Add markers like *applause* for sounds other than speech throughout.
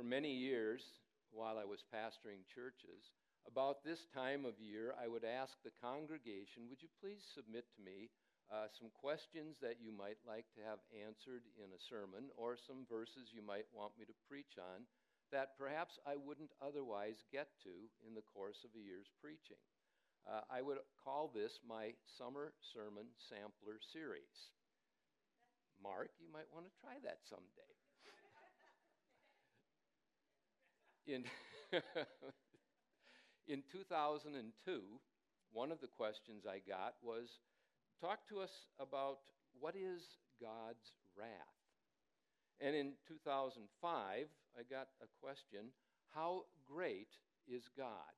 For many years, while I was pastoring churches, about this time of year, I would ask the congregation, Would you please submit to me uh, some questions that you might like to have answered in a sermon, or some verses you might want me to preach on that perhaps I wouldn't otherwise get to in the course of a year's preaching? Uh, I would call this my summer sermon sampler series. Mark, you might want to try that someday. In, *laughs* in 2002, one of the questions I got was talk to us about what is God's wrath? And in 2005, I got a question how great is God?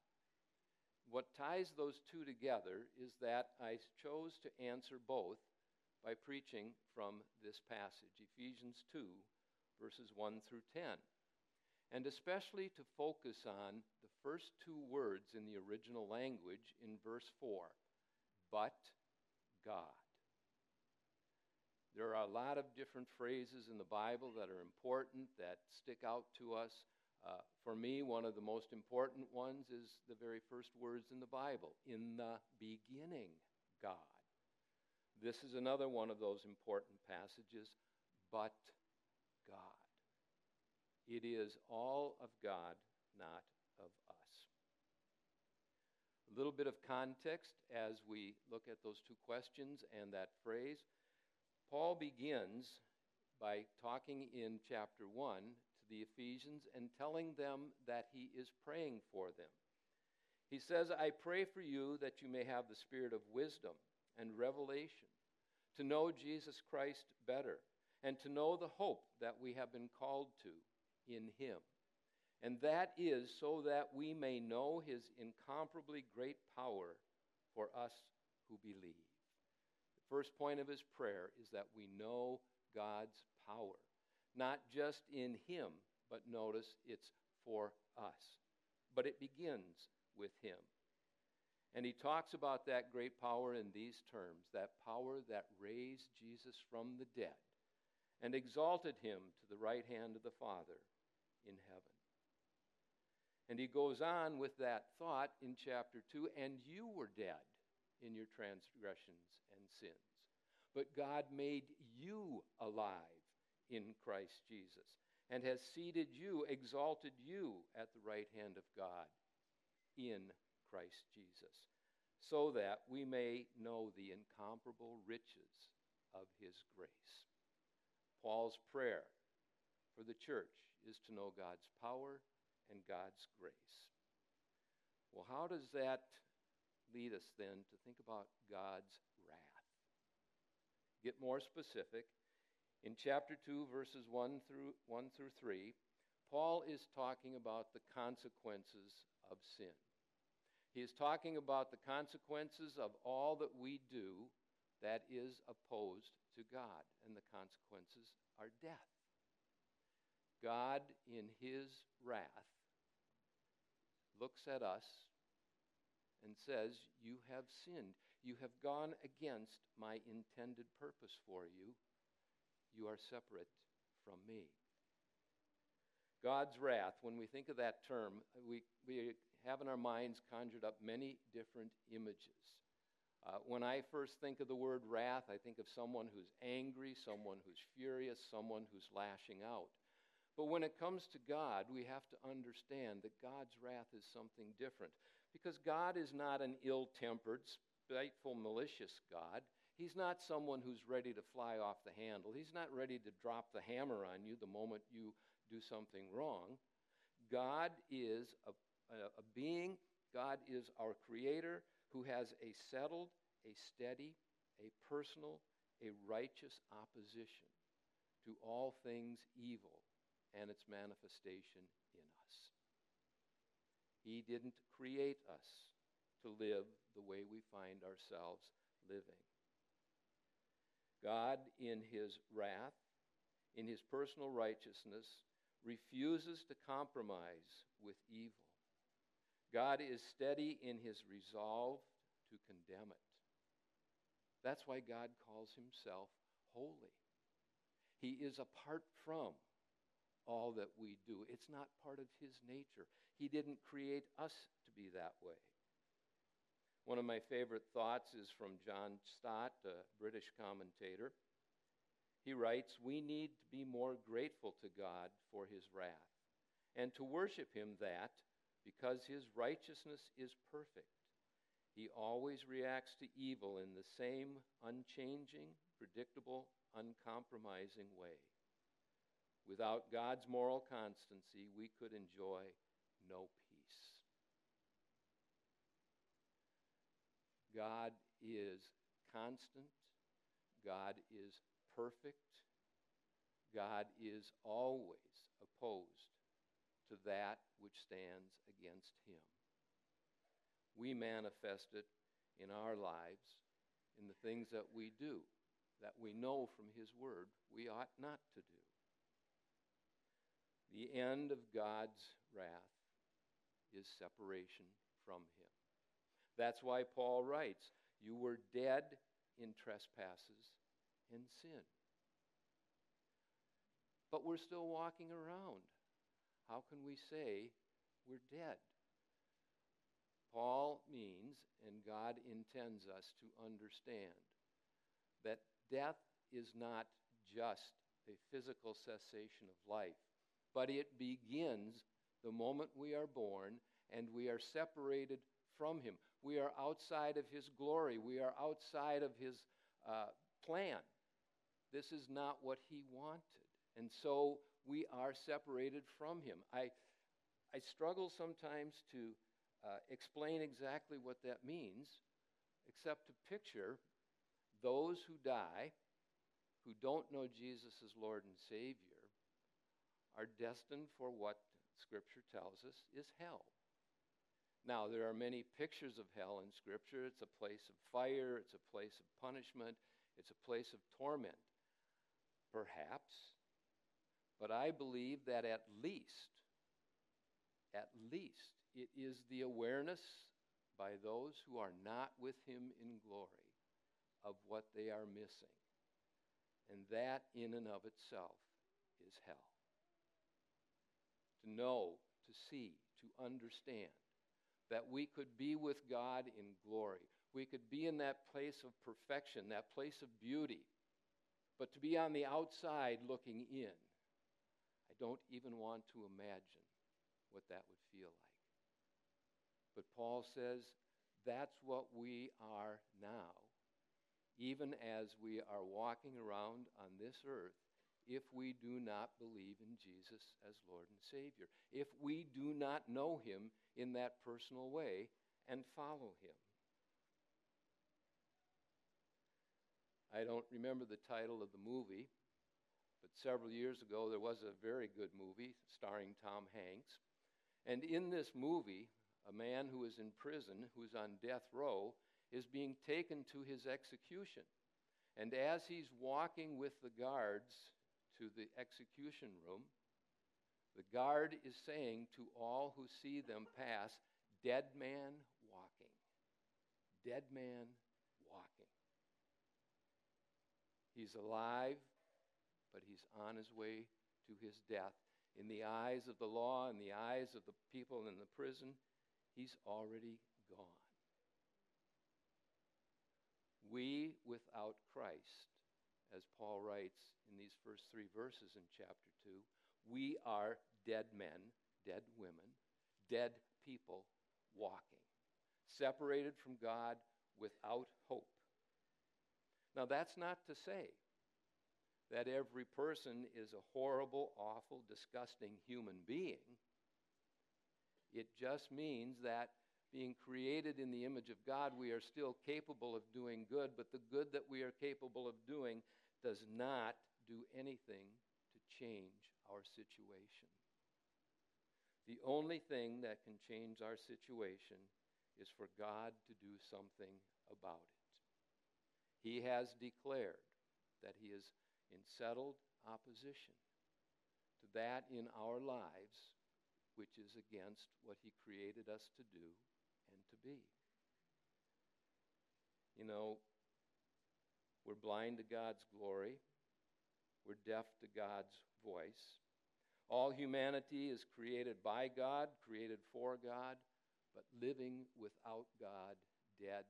What ties those two together is that I chose to answer both by preaching from this passage, Ephesians 2, verses 1 through 10 and especially to focus on the first two words in the original language in verse 4 but God. There are a lot of different phrases in the Bible that are important, that stick out to us. Uh, for me, one of the most important ones is the very first words in the Bible In the beginning, God. This is another one of those important passages, but. It is all of God, not of us. A little bit of context as we look at those two questions and that phrase. Paul begins by talking in chapter 1 to the Ephesians and telling them that he is praying for them. He says, I pray for you that you may have the spirit of wisdom and revelation, to know Jesus Christ better, and to know the hope that we have been called to in him. And that is so that we may know his incomparably great power for us who believe. The first point of his prayer is that we know God's power, not just in him, but notice it's for us. But it begins with him. And he talks about that great power in these terms that power that raised Jesus from the dead and exalted him to the right hand of the Father in heaven. And he goes on with that thought in chapter 2 and you were dead in your transgressions and sins. But God made you alive in Christ Jesus and has seated you, exalted you at the right hand of God in Christ Jesus, so that we may know the incomparable riches of his grace. Paul's prayer for the church is to know God's power and God's grace. Well, how does that lead us then to think about God's wrath? Get more specific. In chapter 2, verses 1 through, 1 through 3, Paul is talking about the consequences of sin. He is talking about the consequences of all that we do that is opposed to God, and the consequences are death. God, in his wrath, looks at us and says, You have sinned. You have gone against my intended purpose for you. You are separate from me. God's wrath, when we think of that term, we, we have in our minds conjured up many different images. Uh, when I first think of the word wrath, I think of someone who's angry, someone who's furious, someone who's lashing out. But when it comes to God, we have to understand that God's wrath is something different. Because God is not an ill tempered, spiteful, malicious God. He's not someone who's ready to fly off the handle. He's not ready to drop the hammer on you the moment you do something wrong. God is a, a, a being, God is our creator who has a settled, a steady, a personal, a righteous opposition to all things evil and its manifestation in us. He didn't create us to live the way we find ourselves living. God, in his wrath, in his personal righteousness, refuses to compromise with evil. God is steady in his resolve to condemn it. That's why God calls himself holy. He is apart from all that we do. It's not part of His nature. He didn't create us to be that way. One of my favorite thoughts is from John Stott, a British commentator. He writes, We need to be more grateful to God for his wrath, and to worship him that, because his righteousness is perfect, he always reacts to evil in the same unchanging, predictable, uncompromising way. Without God's moral constancy, we could enjoy no peace. God is constant. God is perfect. God is always opposed to that which stands against him. We manifest it in our lives in the things that we do, that we know from his word we ought not to do. The end of God's wrath is separation from Him. That's why Paul writes, You were dead in trespasses and sin. But we're still walking around. How can we say we're dead? Paul means, and God intends us to understand, that death is not just a physical cessation of life but it begins the moment we are born and we are separated from Him. We are outside of His glory, we are outside of His uh, plan. This is not what He wanted. And so we are separated from Him. I, I struggle sometimes to uh, explain exactly what that means, except to picture those who die who don't know Jesus as Lord and Savior are destined for what Scripture tells us is hell. Now, there are many pictures of hell in Scripture. It's a place of fire, it's a place of punishment, it's a place of torment. Perhaps. But I believe that at least, at least, it is the awareness by those who are not with Him in glory of what they are missing. And that, in and of itself, is hell to know, to see, to understand that we could be with God in glory. We could be in that place of perfection, that place of beauty. But to be on the outside looking in, I don't even want to imagine what that would feel like. But Paul says that's what we are now, even as we are walking around on this earth if we do not believe in Jesus as Lord and Savior, if we do not know Him in that personal way and follow Him. I don't remember the title of the movie, but several years ago there was a very good movie starring Tom Hanks. And in this movie, a man who is in prison, who's on death row, is being taken to his execution. And as he's walking with the guards to the execution room, the guard is saying to all who see them pass, Dead man walking. Dead man walking. He's alive, but he's on his way to his death. In the eyes of the law, in the eyes of the people in the prison, he's already gone. We, without Christ, as Paul writes in these first three verses in chapter 2, we are dead men, dead women, dead people walking, separated from God without hope. Now, that's not to say that every person is a horrible, awful, disgusting human being. It just means that being created in the image of God, we are still capable of doing good, but the good that we are capable of doing does not do anything to change our situation. The only thing that can change our situation is for God to do something about it. He has declared that He is in settled opposition to that in our lives which is against what He created us to do and to be. You know, we're blind to God's glory. We're deaf to God's voice. All humanity is created by God, created for God, but living without God, dead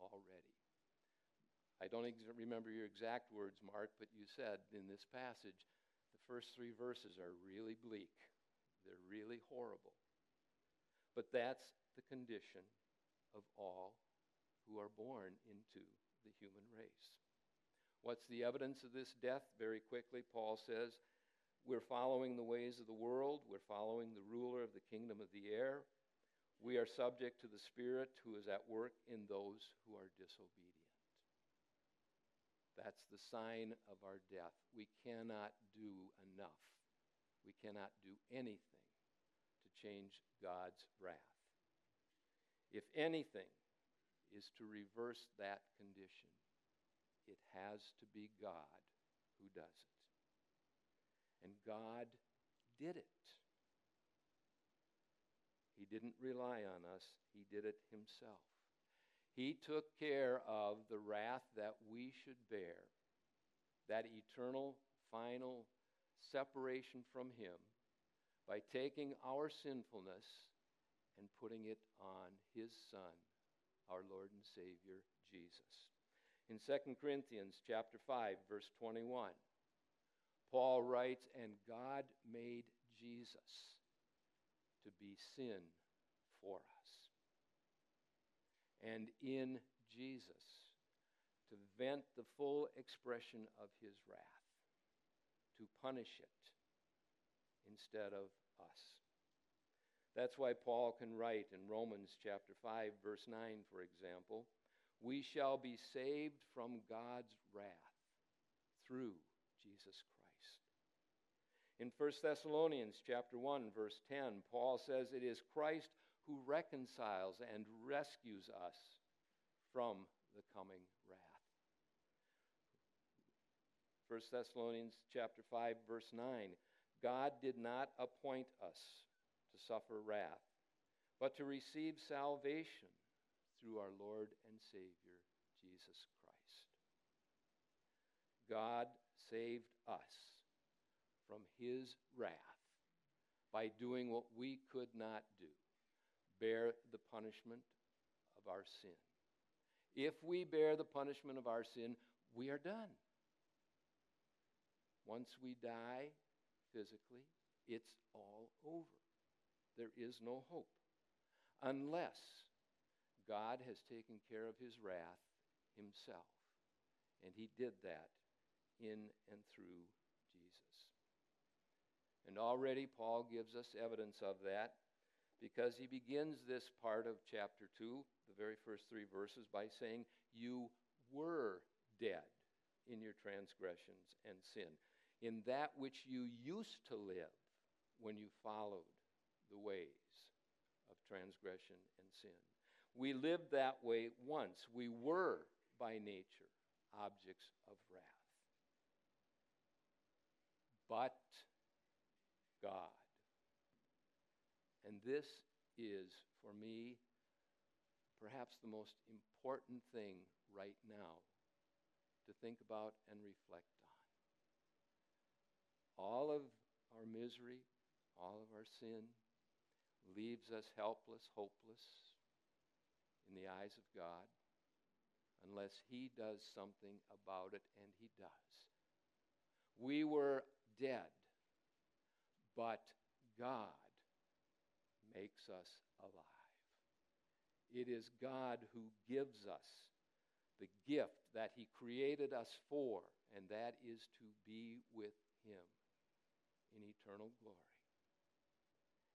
already. I don't ex- remember your exact words, Mark, but you said in this passage the first three verses are really bleak. They're really horrible. But that's the condition of all who are born into the human race. What's the evidence of this death? Very quickly, Paul says, we're following the ways of the world. We're following the ruler of the kingdom of the air. We are subject to the Spirit who is at work in those who are disobedient. That's the sign of our death. We cannot do enough. We cannot do anything to change God's wrath. If anything is to reverse that condition, it has to be God who does it. And God did it. He didn't rely on us, He did it Himself. He took care of the wrath that we should bear, that eternal, final separation from Him, by taking our sinfulness and putting it on His Son, our Lord and Savior, Jesus. In 2 Corinthians chapter 5, verse 21, Paul writes, And God made Jesus to be sin for us. And in Jesus, to vent the full expression of his wrath, to punish it instead of us. That's why Paul can write in Romans chapter 5 verse 9 for example, we shall be saved from God's wrath through Jesus Christ. In 1 Thessalonians chapter 1 verse 10, Paul says it is Christ who reconciles and rescues us from the coming wrath. 1 Thessalonians chapter 5 verse 9, God did not appoint us to suffer wrath, but to receive salvation through our Lord and Savior Jesus Christ. God saved us from his wrath by doing what we could not do bear the punishment of our sin. If we bear the punishment of our sin, we are done. Once we die physically, it's all over. There is no hope. Unless God has taken care of his wrath himself. And he did that in and through Jesus. and already Paul gives us evidence of that because he begins this part of chapter 2, the very first three verses, by saying, You were dead in your transgressions and sin, in that which you used to live when you followed the ways of transgression and sin. We lived that way once. We were, by nature, objects of wrath. But God. And this is, for me, perhaps the most important thing right now to think about and reflect on. All of our misery, all of our sin, leaves us helpless, hopeless in the eyes of God unless He does something about it, and He does. We were dead but God makes us alive. It is God who gives us the gift that He created us for, and that is to be with Him in eternal glory.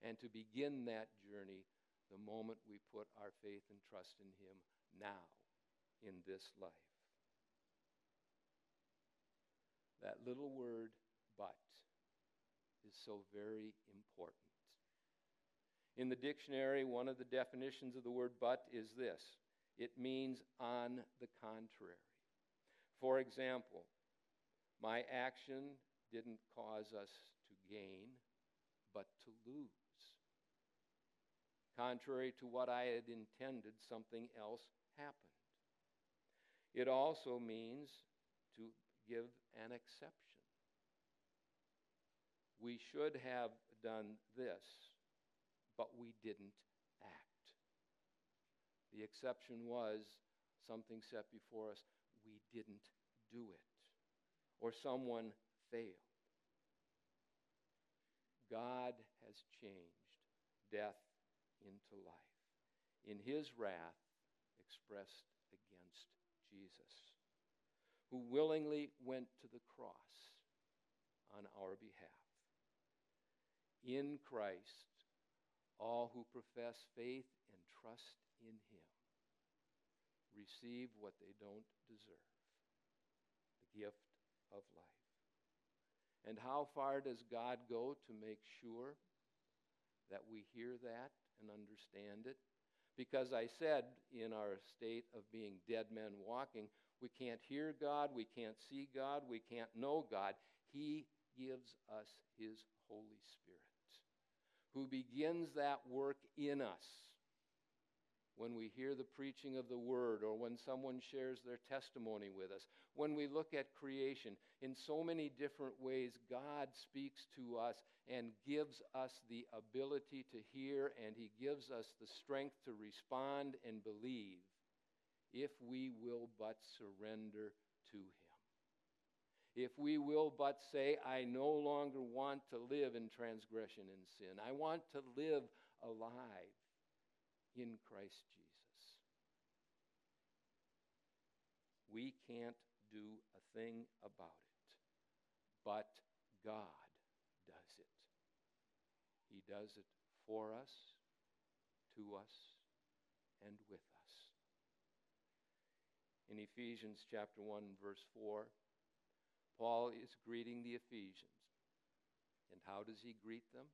And to begin that journey the moment we put our faith and trust in Him now in this life. That little word, but is so very important. In the dictionary, one of the definitions of the word but is this it means on the contrary. For example, my action didn't cause us to gain, but to lose. Contrary to what I had intended, something else happened. It also means to give an exception we should have done this, but we didn't act. The exception was something set before us, we didn't do it, or someone failed. God has changed death into life in his wrath expressed against Jesus, who willingly went to the cross on our behalf. In Christ, all who profess faith and trust in him receive what they don't deserve the gift of life. And how far does God go to make sure that we hear that and understand it? Because I said in our state of being dead men walking, we can't hear God, we can't see God, we can't know God. He gives us His Holy Spirit, who begins that work in us when we hear the preaching of the word or when someone shares their testimony with us, when we look at creation, in so many different ways, God speaks to us and gives us the ability to hear and He gives us the strength to respond and believe if we will but surrender to Him. If we will but say, I no longer want to live in transgression and sin, I want to live alive in Christ Jesus. We can't do a thing about it, but God does it. He does it for us, to us, and with us. In Ephesians chapter 1 verse 4, Paul is greeting the Ephesians. And how does he greet them?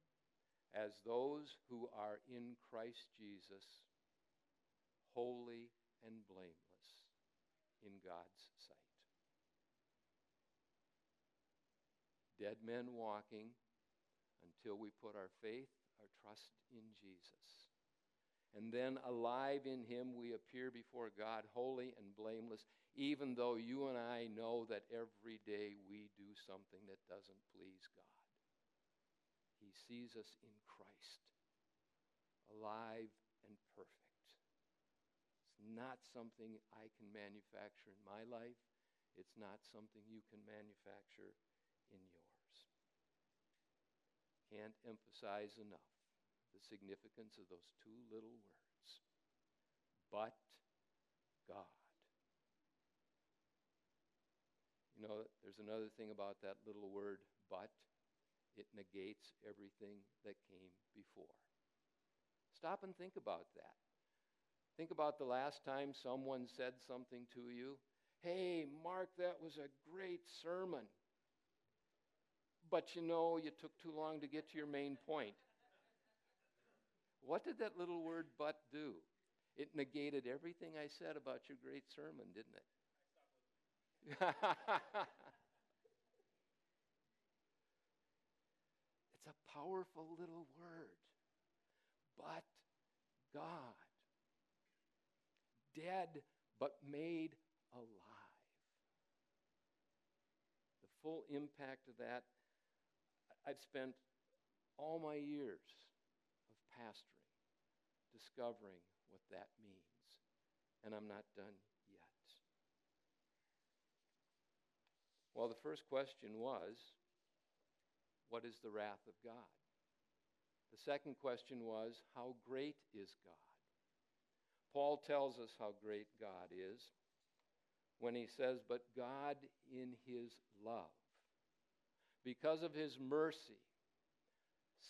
as those who are in Christ Jesus, holy and blameless in God's sight. Dead men walking until we put our faith, our trust in Jesus. And then alive in Him, we appear before God holy and blameless, even though you and I know that every day we do something that doesn't please God. He sees us in Christ, alive and perfect. It's not something I can manufacture in my life. It's not something you can manufacture in yours. Can't emphasize enough the significance of those two little words. But God. You know, there's another thing about that little word, but it negates everything that came before. Stop and think about that. Think about the last time someone said something to you. Hey, Mark, that was a great sermon. But you know, you took too long to get to your main point. What did that little word but do? It negated everything I said about your great sermon, didn't it? *laughs* It's a powerful little word. But God, dead but made alive. The full impact of that, I've spent all my years pastoring discovering what that means. And I'm not done yet. Well, the first question was what is the wrath of God? The second question was, How great is God? Paul tells us how great God is when he says, But God, in his love, because of his mercy,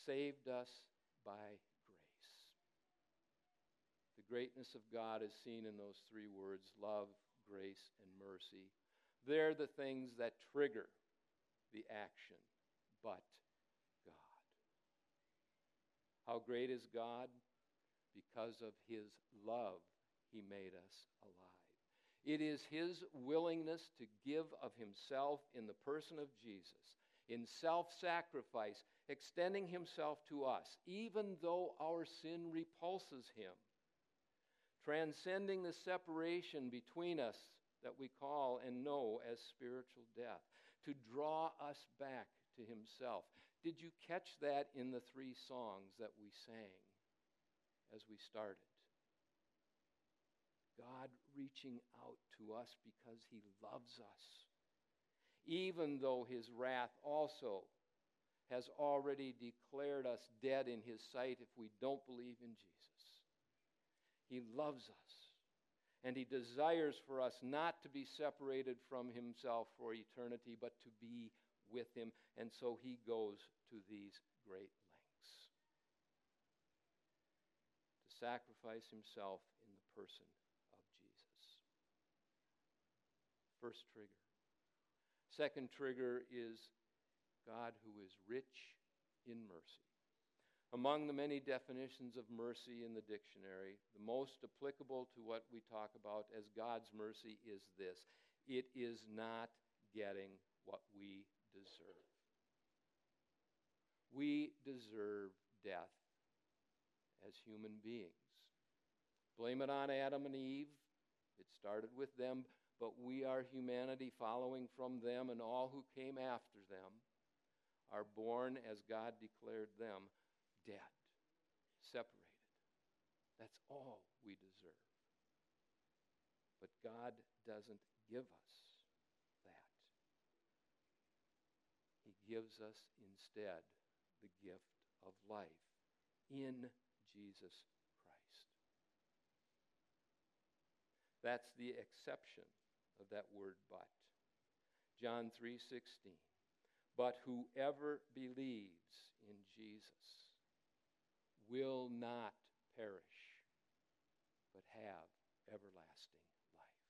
saved us by greatness of God is seen in those three words love, grace, and mercy. They're the things that trigger the action but God. How great is God? Because of his love, he made us alive. It is his willingness to give of himself in the person of Jesus, in self sacrifice, extending himself to us, even though our sin repulses him, transcending the separation between us that we call and know as spiritual death, to draw us back to himself, Did you catch that in the three songs that we sang as we started? God reaching out to us because he loves us, even though his wrath also has already declared us dead in his sight if we don't believe in Jesus. He loves us, and he desires for us not to be separated from himself for eternity, but to be with him, and so he goes to these great lengths to sacrifice himself in the person of Jesus. First trigger. Second trigger is God who is rich in mercy. Among the many definitions of mercy in the dictionary, the most applicable to what we talk about as God's mercy is this it is not getting what we deserve. We deserve death as human beings. Blame it on Adam and Eve. It started with them, but we are humanity following from them, and all who came after them are born as God declared them dead, separated. That's all we deserve. But God doesn't give us that. He gives us instead the gift of life in Jesus Christ. That's the exception of that word but. John 3:16 but whoever believes in Jesus will not perish, but have everlasting life.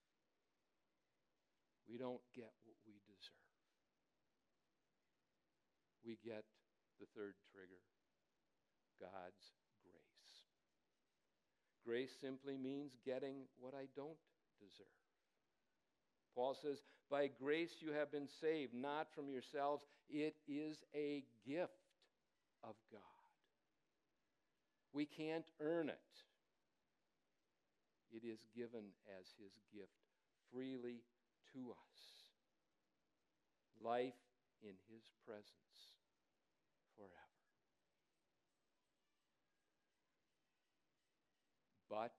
We don't get what we deserve. We get the third trigger God's grace. Grace simply means getting what I don't deserve. Paul says, By grace you have been saved, not from yourselves. It is a gift of God. We can't earn it. It is given as his gift freely to us. Life in his presence forever. But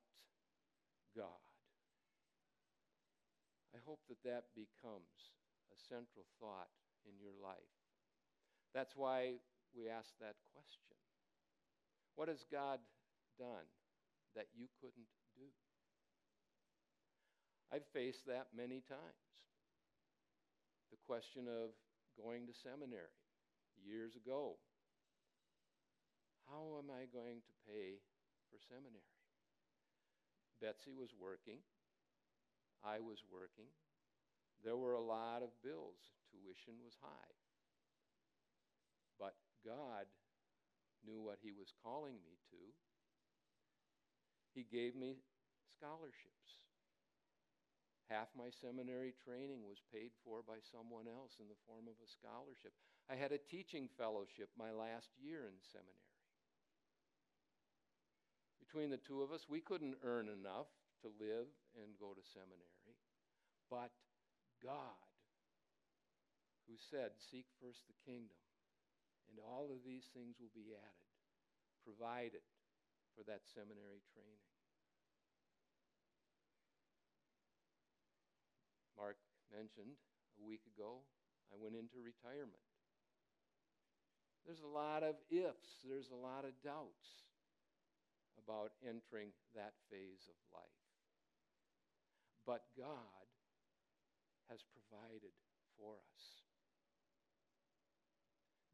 God I hope that that becomes a central thought in your life. That's why we ask that question What has God done that you couldn't do? I've faced that many times. The question of going to seminary years ago. How am I going to pay for seminary? Betsy was working. I was working, there were a lot of bills. Tuition was high. But God knew what He was calling me to. He gave me scholarships. Half my seminary training was paid for by someone else in the form of a scholarship. I had a teaching fellowship my last year in seminary. Between the two of us, we couldn't earn enough to live and go to seminary, but God, who said, Seek first the kingdom, and all of these things will be added, provided for that seminary training. Mark mentioned a week ago, I went into retirement. There's a lot of ifs, there's a lot of doubts about entering that phase of life. But God has provided for us.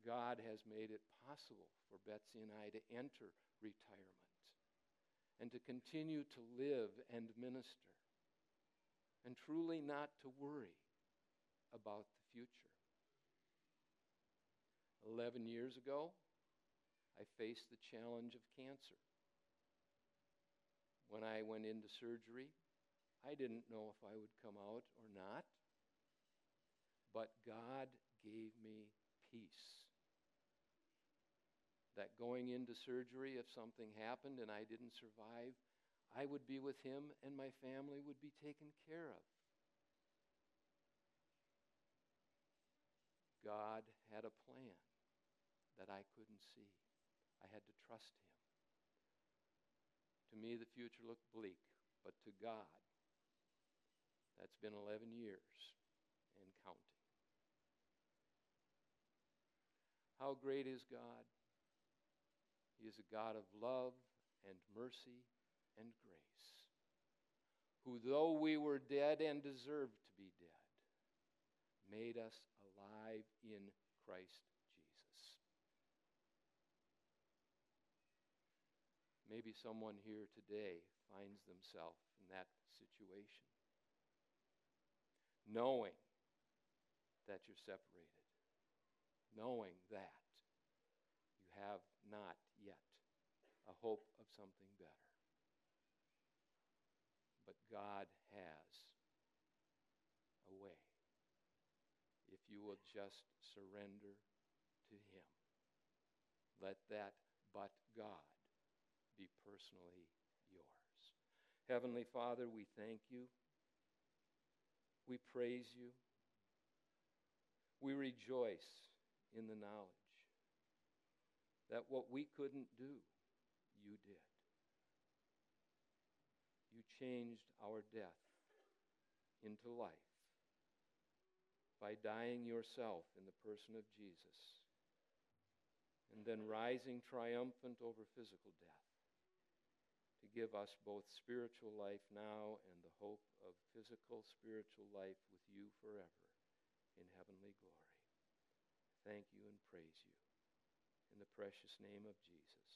God has made it possible for Betsy and I to enter retirement and to continue to live and minister and truly not to worry about the future. Eleven years ago, I faced the challenge of cancer. When I went into surgery, I didn't know if I would come out or not, but God gave me peace. That going into surgery, if something happened and I didn't survive, I would be with him and my family would be taken care of. God had a plan that I couldn't see. I had to trust Him. To me, the future looked bleak, but to God, that's been 11 years and counting. How great is God? He is a God of love and mercy and grace, who, though we were dead and deserved to be dead, made us alive in Christ Jesus. Maybe someone here today finds themselves in that situation, knowing that you're separated, knowing that you have not a hope of something better. But God has a way if you will just surrender to Him. Let that but God be personally yours. Heavenly Father, we thank you. We praise you. We rejoice in the knowledge that what we couldn't do, you did. You changed our death into life by dying yourself in the person of Jesus and then rising triumphant over physical death to give us both spiritual life now and the hope of physical, spiritual life with you forever in heavenly glory. Thank you and praise you. In the precious name of Jesus.